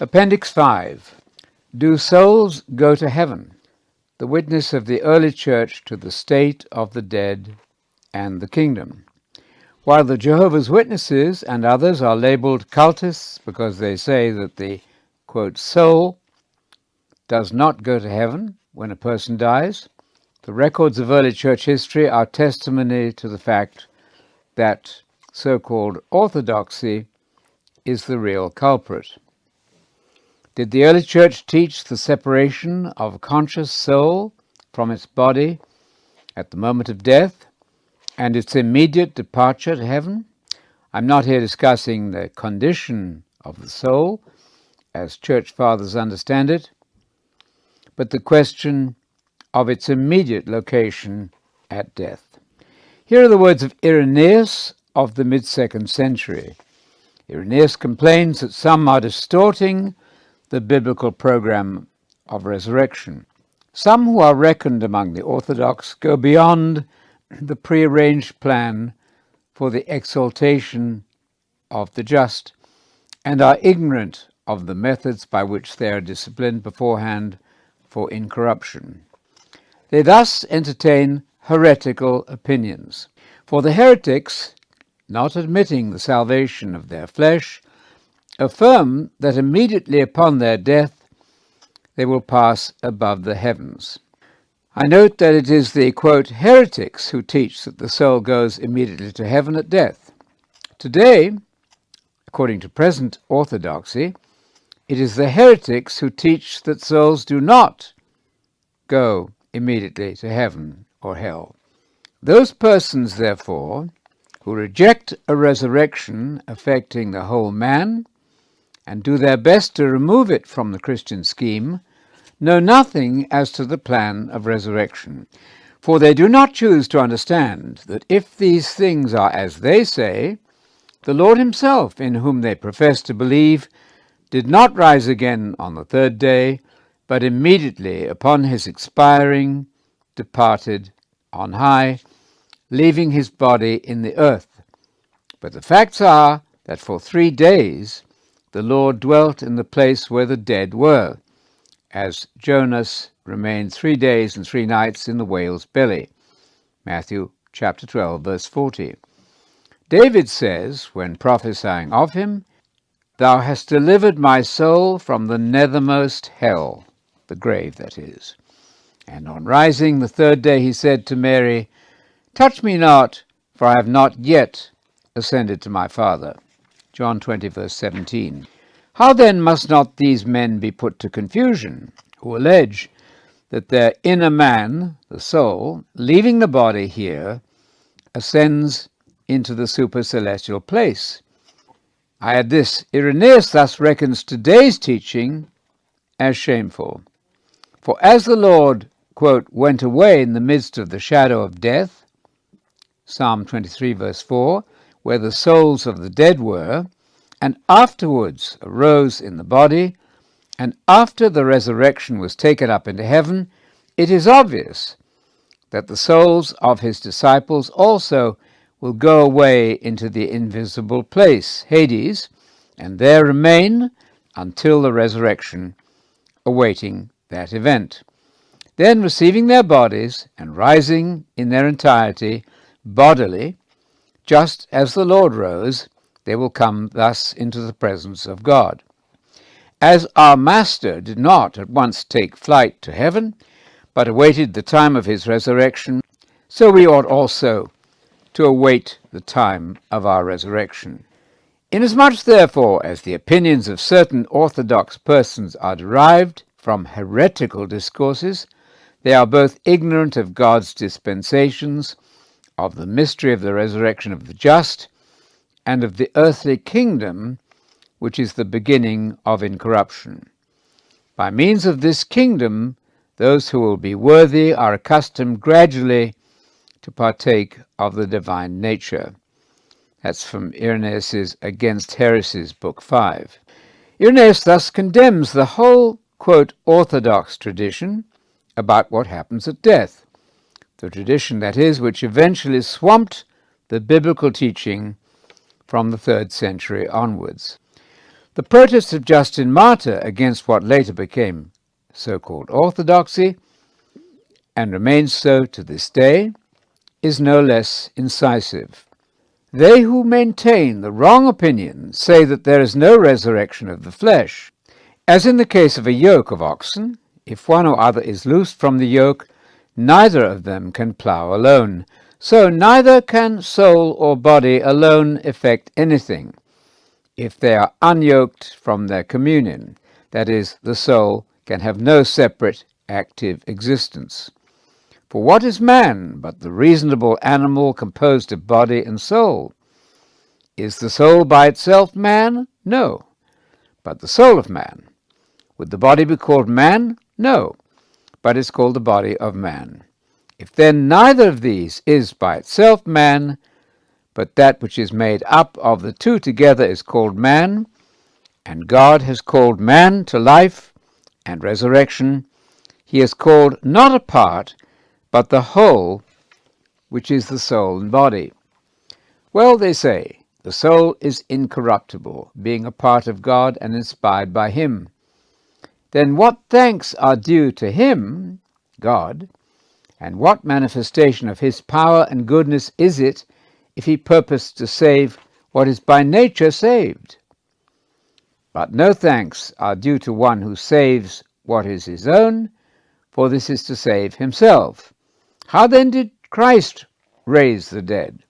Appendix 5 Do souls go to heaven? The witness of the early church to the state of the dead and the kingdom. While the Jehovah's Witnesses and others are labeled cultists because they say that the quote, soul does not go to heaven when a person dies, the records of early church history are testimony to the fact that so called orthodoxy is the real culprit. Did the early church teach the separation of conscious soul from its body at the moment of death and its immediate departure to heaven? I'm not here discussing the condition of the soul as church fathers understand it, but the question of its immediate location at death. Here are the words of Irenaeus of the mid second century. Irenaeus complains that some are distorting the biblical program of resurrection. Some who are reckoned among the Orthodox go beyond the prearranged plan for the exaltation of the just and are ignorant of the methods by which they are disciplined beforehand for incorruption. They thus entertain heretical opinions. For the heretics, not admitting the salvation of their flesh, affirm that immediately upon their death they will pass above the heavens. I note that it is the quote heretics who teach that the soul goes immediately to heaven at death. Today, according to present orthodoxy, it is the heretics who teach that souls do not go immediately to heaven or hell. Those persons, therefore, who reject a resurrection affecting the whole man and do their best to remove it from the Christian scheme, know nothing as to the plan of resurrection. For they do not choose to understand that if these things are as they say, the Lord Himself, in whom they profess to believe, did not rise again on the third day, but immediately upon his expiring departed on high, leaving his body in the earth. But the facts are that for three days the Lord dwelt in the place where the dead were, as Jonas remained three days and three nights in the whale's belly. Matthew chapter 12, verse 40. David says, when prophesying of him, Thou hast delivered my soul from the nethermost hell, the grave, that is. And on rising the third day he said to Mary, Touch me not, for I have not yet ascended to my Father. John 20, verse 17. How then must not these men be put to confusion, who allege that their inner man, the soul, leaving the body here, ascends into the supercelestial place? I add this Irenaeus thus reckons today's teaching as shameful. For as the Lord, quote, went away in the midst of the shadow of death, Psalm 23, verse 4, where the souls of the dead were, and afterwards arose in the body, and after the resurrection was taken up into heaven, it is obvious that the souls of his disciples also will go away into the invisible place, Hades, and there remain until the resurrection, awaiting that event. Then, receiving their bodies and rising in their entirety bodily, just as the Lord rose, they will come thus into the presence of God. As our Master did not at once take flight to heaven, but awaited the time of his resurrection, so we ought also to await the time of our resurrection. Inasmuch, therefore, as the opinions of certain orthodox persons are derived from heretical discourses, they are both ignorant of God's dispensations, of the mystery of the resurrection of the just, and of the earthly kingdom, which is the beginning of incorruption. By means of this kingdom, those who will be worthy are accustomed gradually to partake of the divine nature. That's from Irenaeus' Against Heresies, Book 5. Irenaeus thus condemns the whole, quote, orthodox tradition about what happens at death, the tradition, that is, which eventually swamped the biblical teaching from the third century onwards. The protest of Justin Martyr against what later became so called orthodoxy, and remains so to this day, is no less incisive. They who maintain the wrong opinion say that there is no resurrection of the flesh. As in the case of a yoke of oxen, if one or other is loosed from the yoke, neither of them can plough alone. So neither can soul or body alone effect anything if they are unyoked from their communion, that is, the soul can have no separate active existence. For what is man but the reasonable animal composed of body and soul? Is the soul by itself man? No, but the soul of man. Would the body be called man? No, but is called the body of man. If then neither of these is by itself man, but that which is made up of the two together is called man, and God has called man to life and resurrection, he has called not a part, but the whole, which is the soul and body. Well, they say, the soul is incorruptible, being a part of God and inspired by him. Then what thanks are due to him, God, and what manifestation of his power and goodness is it if he purposed to save what is by nature saved. But no thanks are due to one who saves what is his own, for this is to save himself. How then did Christ raise the dead?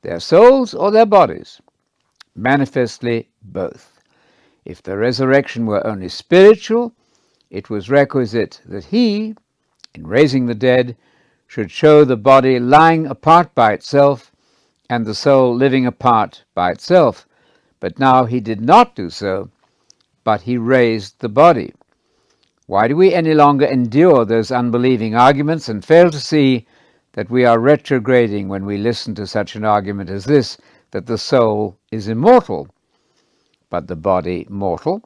Their souls or their bodies? Manifestly both. If the resurrection were only spiritual, it was requisite that he, in raising the dead, should show the body lying apart by itself and the soul living apart by itself. But now he did not do so, but he raised the body. Why do we any longer endure those unbelieving arguments and fail to see that we are retrograding when we listen to such an argument as this, that the soul is immortal, but the body mortal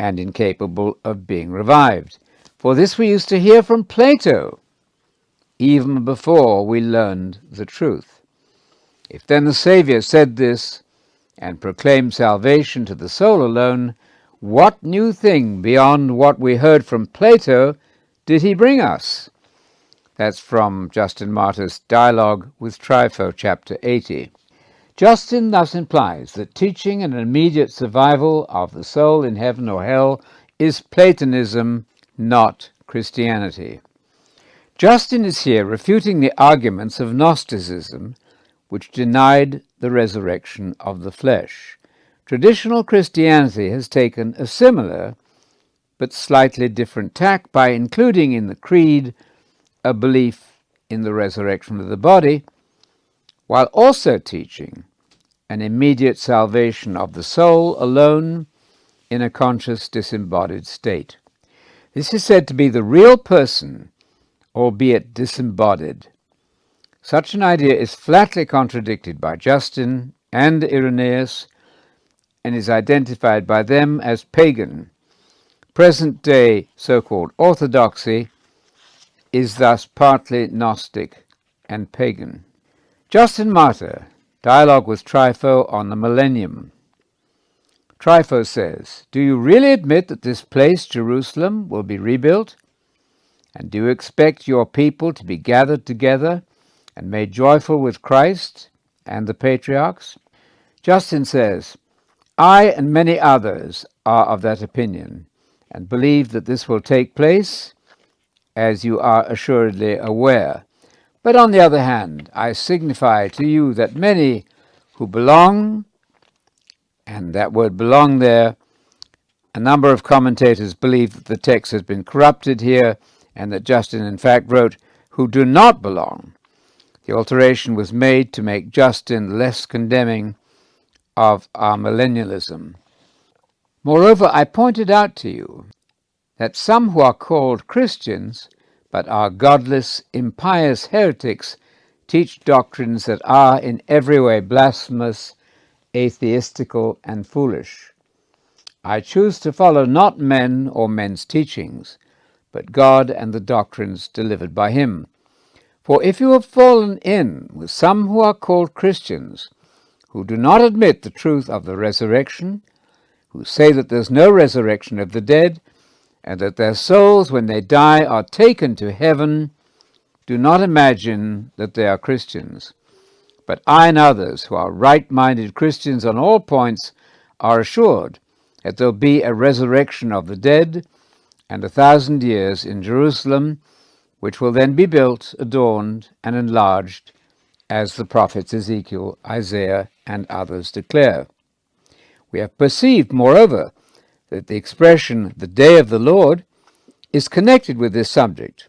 and incapable of being revived? For this we used to hear from Plato, even before we learned the truth. If then the Saviour said this, and proclaimed salvation to the soul alone, what new thing beyond what we heard from Plato did he bring us? That's from Justin Martyr's Dialogue with Trypho, chapter 80. Justin thus implies that teaching an immediate survival of the soul in heaven or hell is Platonism, not Christianity. Justin is here refuting the arguments of Gnosticism which denied the resurrection of the flesh. Traditional Christianity has taken a similar but slightly different tack by including in the creed a belief in the resurrection of the body, while also teaching an immediate salvation of the soul alone in a conscious disembodied state. This is said to be the real person, albeit disembodied, such an idea is flatly contradicted by Justin and Irenaeus and is identified by them as pagan. Present day so called orthodoxy is thus partly Gnostic and pagan. Justin Martyr, Dialogue with Trypho on the Millennium. Trypho says, Do you really admit that this place, Jerusalem, will be rebuilt? And do you expect your people to be gathered together and made joyful with Christ and the patriarchs? Justin says, I and many others are of that opinion and believe that this will take place, as you are assuredly aware. But on the other hand, I signify to you that many who belong, and that word belong there, a number of commentators believe that the text has been corrupted here and that Justin in fact wrote, who do not belong. The alteration was made to make Justin less condemning of amillennialism. Moreover, I pointed out to you that some who are called Christians but our godless, impious heretics teach doctrines that are in every way blasphemous, atheistical, and foolish. I choose to follow not men or men's teachings, but God and the doctrines delivered by him. For if you have fallen in with some who are called Christians, who do not admit the truth of the resurrection, who say that there's no resurrection of the dead, and that their souls, when they die, are taken to heaven, do not imagine that they are Christians. But I and others who are right minded Christians on all points are assured that there'll be a resurrection of the dead and a thousand years in Jerusalem, which will then be built, adorned, and enlarged, as the prophets Ezekiel, Isaiah, and others declare. We have perceived, moreover, that the expression the day of the Lord is connected with this subject.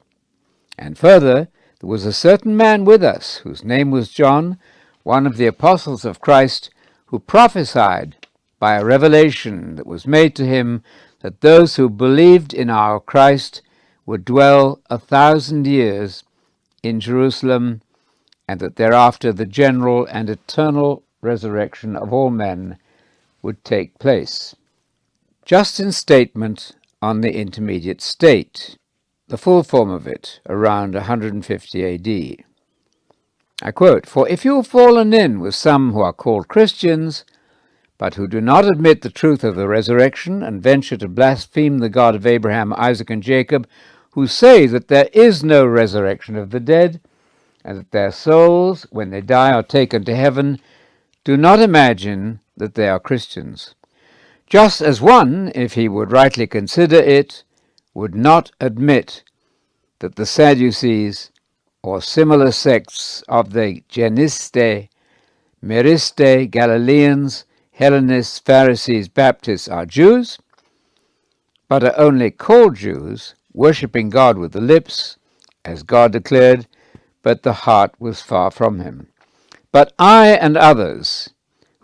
And further, there was a certain man with us, whose name was John, one of the apostles of Christ, who prophesied by a revelation that was made to him that those who believed in our Christ would dwell a thousand years in Jerusalem, and that thereafter the general and eternal resurrection of all men would take place. Justin's statement on the intermediate state, the full form of it, around 150 AD. I quote, For if you have fallen in with some who are called Christians, but who do not admit the truth of the resurrection and venture to blaspheme the God of Abraham, Isaac, and Jacob, who say that there is no resurrection of the dead, and that their souls, when they die, are taken to heaven, do not imagine that they are Christians. Just as one, if he would rightly consider it, would not admit that the Sadducees or similar sects of the Genistae, Meristae, Galileans, Hellenists, Pharisees, Baptists are Jews, but are only called Jews, worshipping God with the lips, as God declared, but the heart was far from him. But I and others,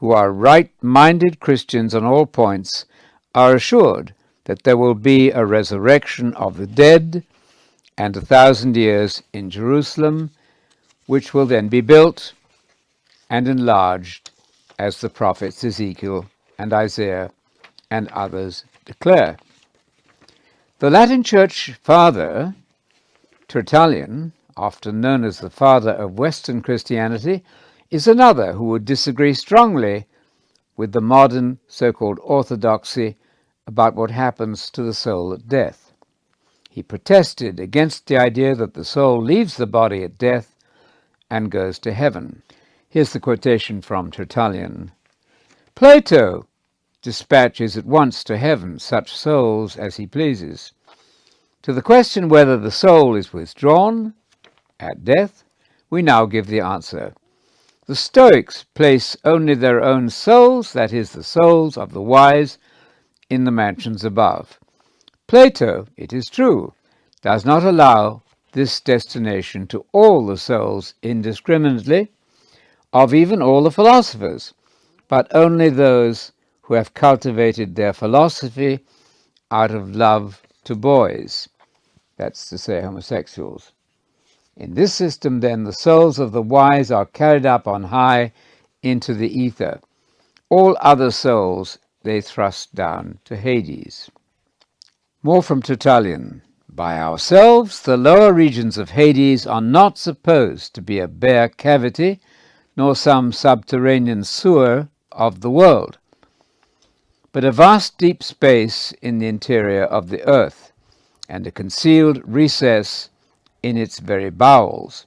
who are right minded Christians on all points, are assured that there will be a resurrection of the dead and a thousand years in Jerusalem, which will then be built and enlarged as the prophets Ezekiel and Isaiah and others declare. The Latin Church Father, Tertullian, often known as the father of Western Christianity, is another who would disagree strongly with the modern so called orthodoxy about what happens to the soul at death. He protested against the idea that the soul leaves the body at death and goes to heaven. Here's the quotation from Tertullian Plato dispatches at once to heaven such souls as he pleases. To the question whether the soul is withdrawn at death, we now give the answer. The Stoics place only their own souls, that is, the souls of the wise, in the mansions above. Plato, it is true, does not allow this destination to all the souls indiscriminately, of even all the philosophers, but only those who have cultivated their philosophy out of love to boys, that's to say, homosexuals. In this system, then, the souls of the wise are carried up on high into the ether. All other souls they thrust down to Hades. More from Tertullian. By ourselves, the lower regions of Hades are not supposed to be a bare cavity nor some subterranean sewer of the world, but a vast deep space in the interior of the earth, and a concealed recess in its very bowels.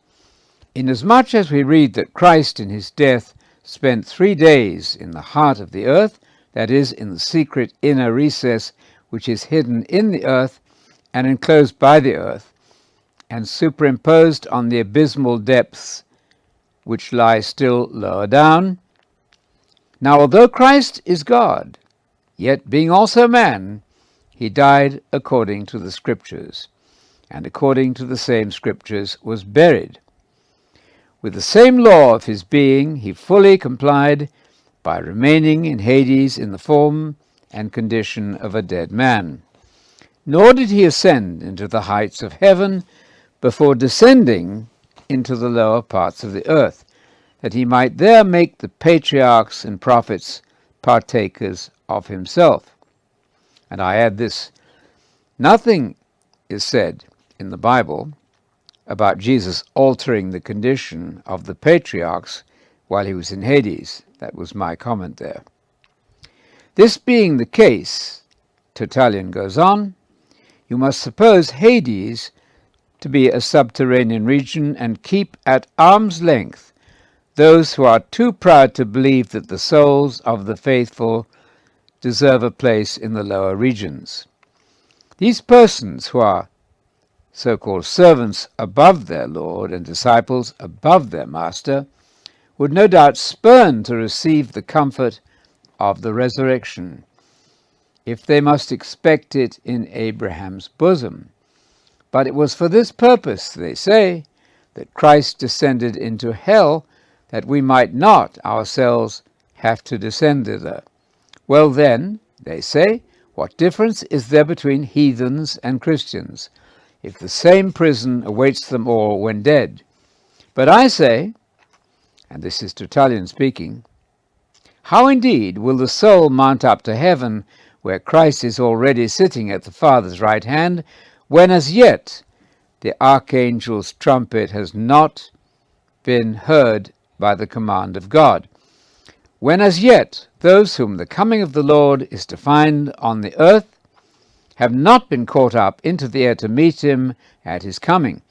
Inasmuch as we read that Christ in his death spent three days in the heart of the earth, that is, in the secret inner recess which is hidden in the earth and enclosed by the earth, and superimposed on the abysmal depths which lie still lower down. Now, although Christ is God, yet being also man, he died according to the Scriptures, and according to the same Scriptures was buried. With the same law of his being, he fully complied by remaining in Hades in the form and condition of a dead man. Nor did he ascend into the heights of heaven before descending into the lower parts of the earth, that he might there make the patriarchs and prophets partakers of himself. And I add this nothing is said in the Bible about Jesus altering the condition of the patriarchs while he was in Hades. That was my comment there. This being the case, Tertullian goes on, you must suppose Hades to be a subterranean region and keep at arm's length those who are too proud to believe that the souls of the faithful deserve a place in the lower regions. These persons who are so called servants above their Lord and disciples above their Master would no doubt spurn to receive the comfort of the resurrection, if they must expect it in Abraham's bosom. But it was for this purpose, they say, that Christ descended into hell, that we might not ourselves have to descend thither. Well, then, they say, what difference is there between heathens and Christians, if the same prison awaits them all when dead? But I say, and this is Tertullian speaking, how indeed will the soul mount up to heaven, where Christ is already sitting at the Father's right hand, when as yet the archangel's trumpet has not been heard by the command of God? When as yet those whom the coming of the Lord is to find on the earth have not been caught up into the air to meet him at his coming,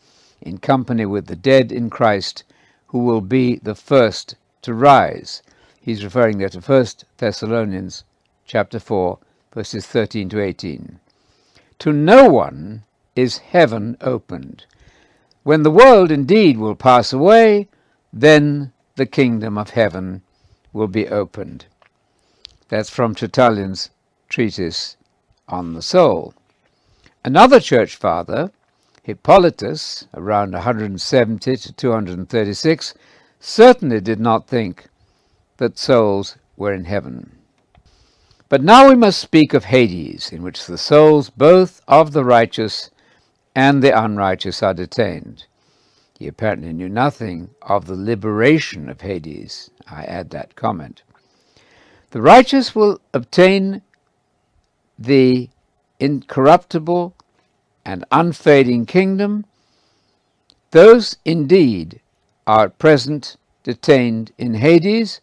in company with the dead in Christ, who will be the first to rise. He's referring there to 1 Thessalonians chapter 4, verses 13 to 18. To no one is heaven opened. When the world indeed will pass away, then the kingdom of heaven will be opened. That's from Tertullian's treatise on the soul. Another church father, Hippolytus, around 170 to 236, certainly did not think that souls were in heaven. But now we must speak of Hades, in which the souls both of the righteous and the unrighteous are detained. He apparently knew nothing of the liberation of Hades. I add that comment. The righteous will obtain the incorruptible and unfading kingdom. Those indeed are at present detained in Hades,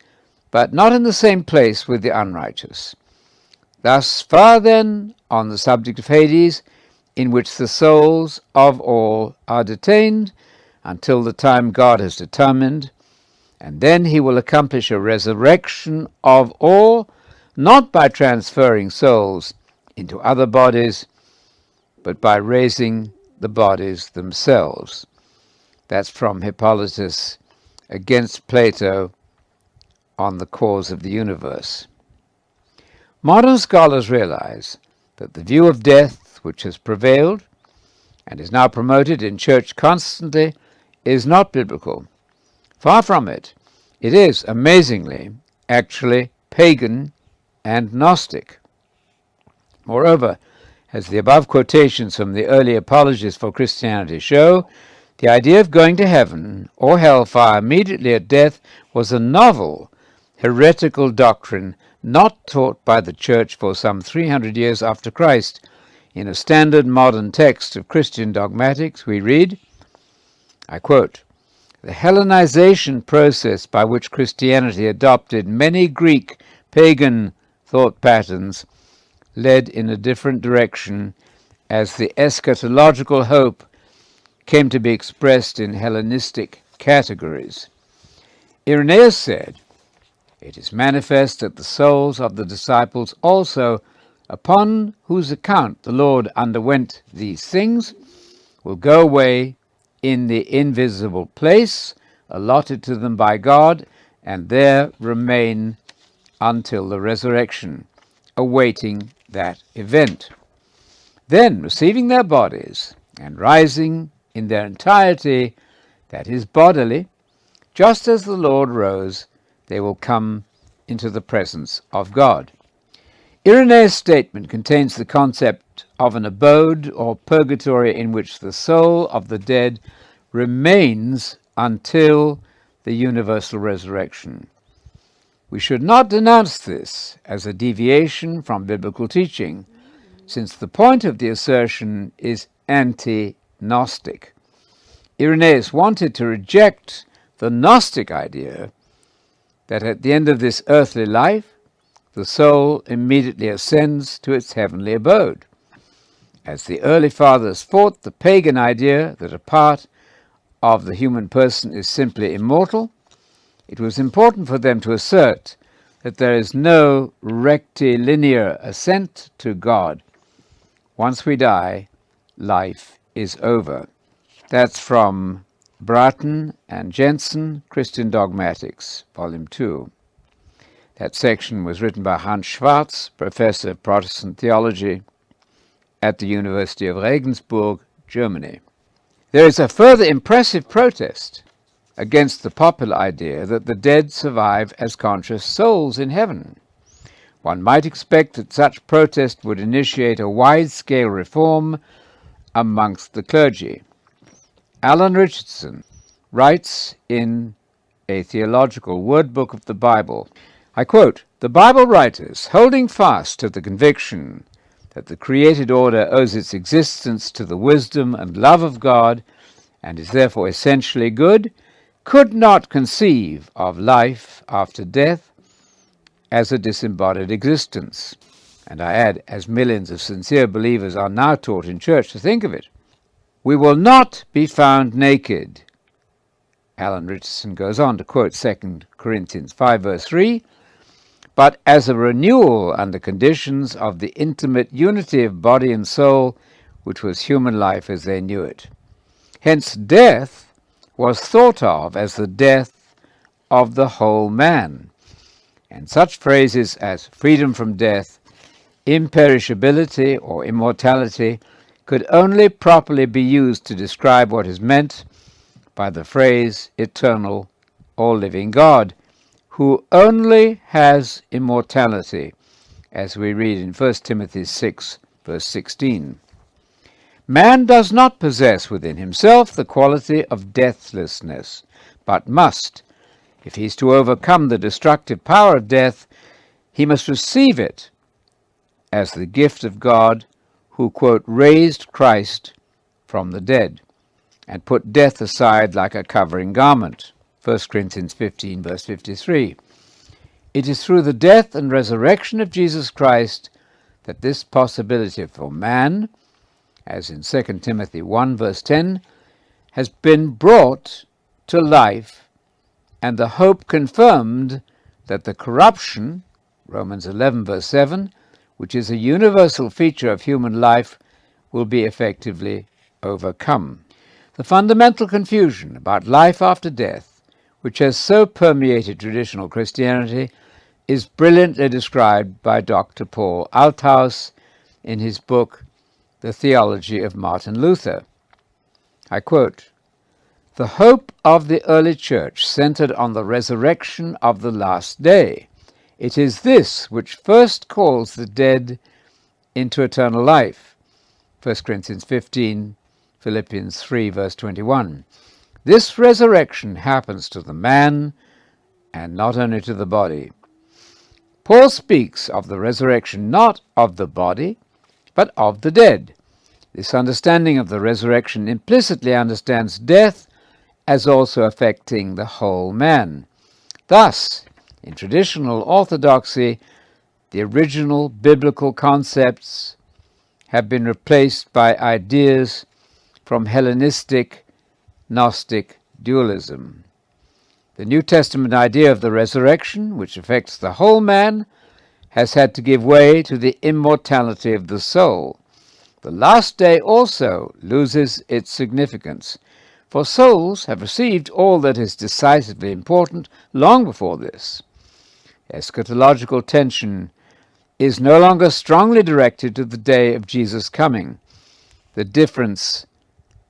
but not in the same place with the unrighteous. Thus far, then, on the subject of Hades, in which the souls of all are detained until the time God has determined, and then he will accomplish a resurrection of all, not by transferring souls into other bodies, but by raising the bodies themselves. That's from Hippolytus against Plato on the cause of the universe. Modern scholars realize that the view of death which has prevailed and is now promoted in church constantly is not biblical. Far from it. It is, amazingly, actually pagan and Gnostic. Moreover, as the above quotations from the early apologists for Christianity show, the idea of going to heaven or hellfire immediately at death was a novel, heretical doctrine not taught by the Church for some 300 years after Christ. In a standard modern text of Christian dogmatics, we read, I quote, the Hellenization process by which Christianity adopted many Greek pagan thought patterns led in a different direction as the eschatological hope came to be expressed in Hellenistic categories. Irenaeus said, It is manifest that the souls of the disciples also, upon whose account the Lord underwent these things, will go away in the invisible place allotted to them by God, and there remain until the resurrection, awaiting that event. Then, receiving their bodies and rising in their entirety, that is bodily, just as the Lord rose, they will come into the presence of God. Irenaeus' statement contains the concept of an abode or purgatory in which the soul of the dead remains until the universal resurrection. We should not denounce this as a deviation from biblical teaching, since the point of the assertion is anti Gnostic. Irenaeus wanted to reject the Gnostic idea that at the end of this earthly life, the soul immediately ascends to its heavenly abode. As the early fathers fought the pagan idea that a part of the human person is simply immortal, it was important for them to assert that there is no rectilinear ascent to God. Once we die, life is over. That's from Braaten and Jenson, Christian Dogmatics, Volume 2. That section was written by Hans Schwarz, Professor of Protestant Theology at the University of Regensburg, Germany. There is a further impressive protest against the popular idea that the dead survive as conscious souls in heaven. One might expect that such protest would initiate a wide scale reform amongst the clergy. Alan Richardson writes in a theological word book of the Bible I quote, The Bible writers, holding fast to the conviction that the created order owes its existence to the wisdom and love of God and is therefore essentially good, could not conceive of life after death as a disembodied existence. And I add, as millions of sincere believers are now taught in church to think of it. We will not be found naked. Alan Richardson goes on to quote 2 Corinthians 5, verse 3 but as a renewal under conditions of the intimate unity of body and soul, which was human life as they knew it. Hence, death was thought of as the death of the whole man. And such phrases as freedom from death, imperishability, or immortality could only properly be used to describe what is meant by the phrase eternal or living God, who only has immortality, as we read in 1 Timothy 6, verse 16. Man does not possess within himself the quality of deathlessness, but must, if he is to overcome the destructive power of death, he must receive it as the gift of God who, quote, raised Christ from the dead and put death aside like a covering garment. 1 Corinthians 15, verse 53. It is through the death and resurrection of Jesus Christ that this possibility for man, as in 2 Timothy 1, verse 10, has been brought to life and the hope confirmed that the corruption, Romans 11, verse 7, which is a universal feature of human life, will be effectively overcome. The fundamental confusion about life after death which has so permeated traditional Christianity, is brilliantly described by Dr. Paul Althaus in his book, The Theology of Martin Luther. I quote, The hope of the early church centered on the resurrection of the last day. It is this which first calls the dead into eternal life. 1 Corinthians 15, Philippians 3, verse 21. This resurrection happens to the man and not only to the body. Paul speaks of the resurrection not of the body, but of the dead. This understanding of the resurrection implicitly understands death as also affecting the whole man. Thus, in traditional orthodoxy, the original biblical concepts have been replaced by ideas from Hellenistic Gnostic dualism. The New Testament idea of the resurrection, which affects the whole man, has had to give way to the immortality of the soul. The last day also loses its significance, for souls have received all that is decisively important long before this. Eschatological tension is no longer strongly directed to the day of Jesus' coming. The difference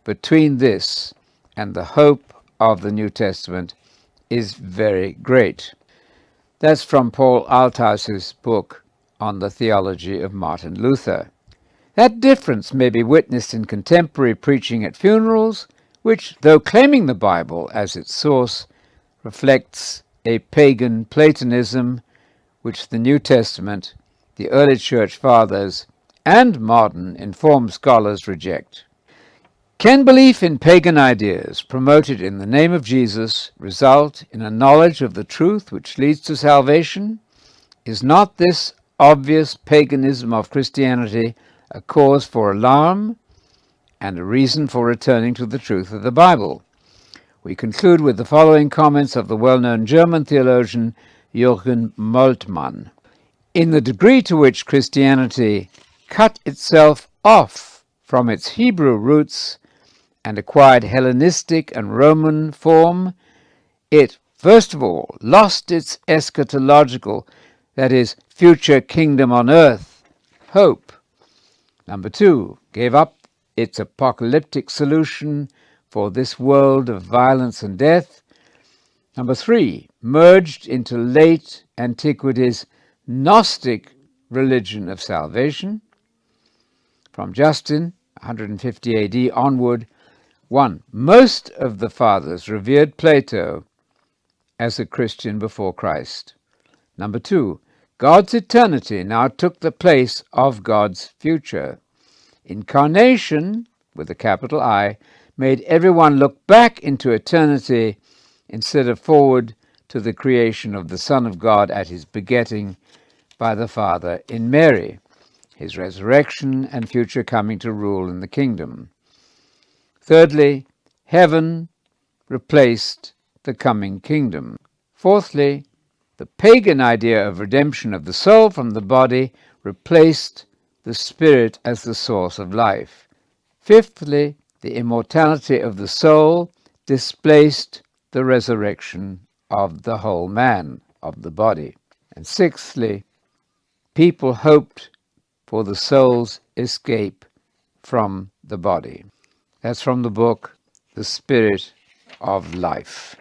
between this and the hope of the New Testament is very great. That's from Paul Althaus's book on the theology of Martin Luther. That difference may be witnessed in contemporary preaching at funerals, which, though claiming the Bible as its source, reflects a pagan Platonism which the New Testament, the early church fathers, and modern informed scholars reject. Can belief in pagan ideas promoted in the name of Jesus result in a knowledge of the truth which leads to salvation? Is not this obvious paganism of Christianity a cause for alarm and a reason for returning to the truth of the Bible? We conclude with the following comments of the well known German theologian Jürgen Moltmann. In the degree to which Christianity cut itself off from its Hebrew roots and acquired Hellenistic and Roman form, it, first of all, lost its eschatological, that is, future kingdom on earth, hope. Number two, gave up its apocalyptic solution for this world of violence and death. Number three, merged into late antiquity's Gnostic religion of salvation. From Justin, 150 AD onward, 1. Most of the fathers revered Plato as a Christian before Christ. Number 2. God's eternity now took the place of God's future. Incarnation, with a capital I, made everyone look back into eternity instead of forward to the creation of the Son of God at his begetting by the Father in Mary, his resurrection and future coming to rule in the kingdom. Thirdly, heaven replaced the coming kingdom. Fourthly, the pagan idea of redemption of the soul from the body replaced the spirit as the source of life. Fifthly, the immortality of the soul displaced the resurrection of the whole man, of the body. And sixthly, people hoped for the soul's escape from the body. That's from the book The Spirit of Life.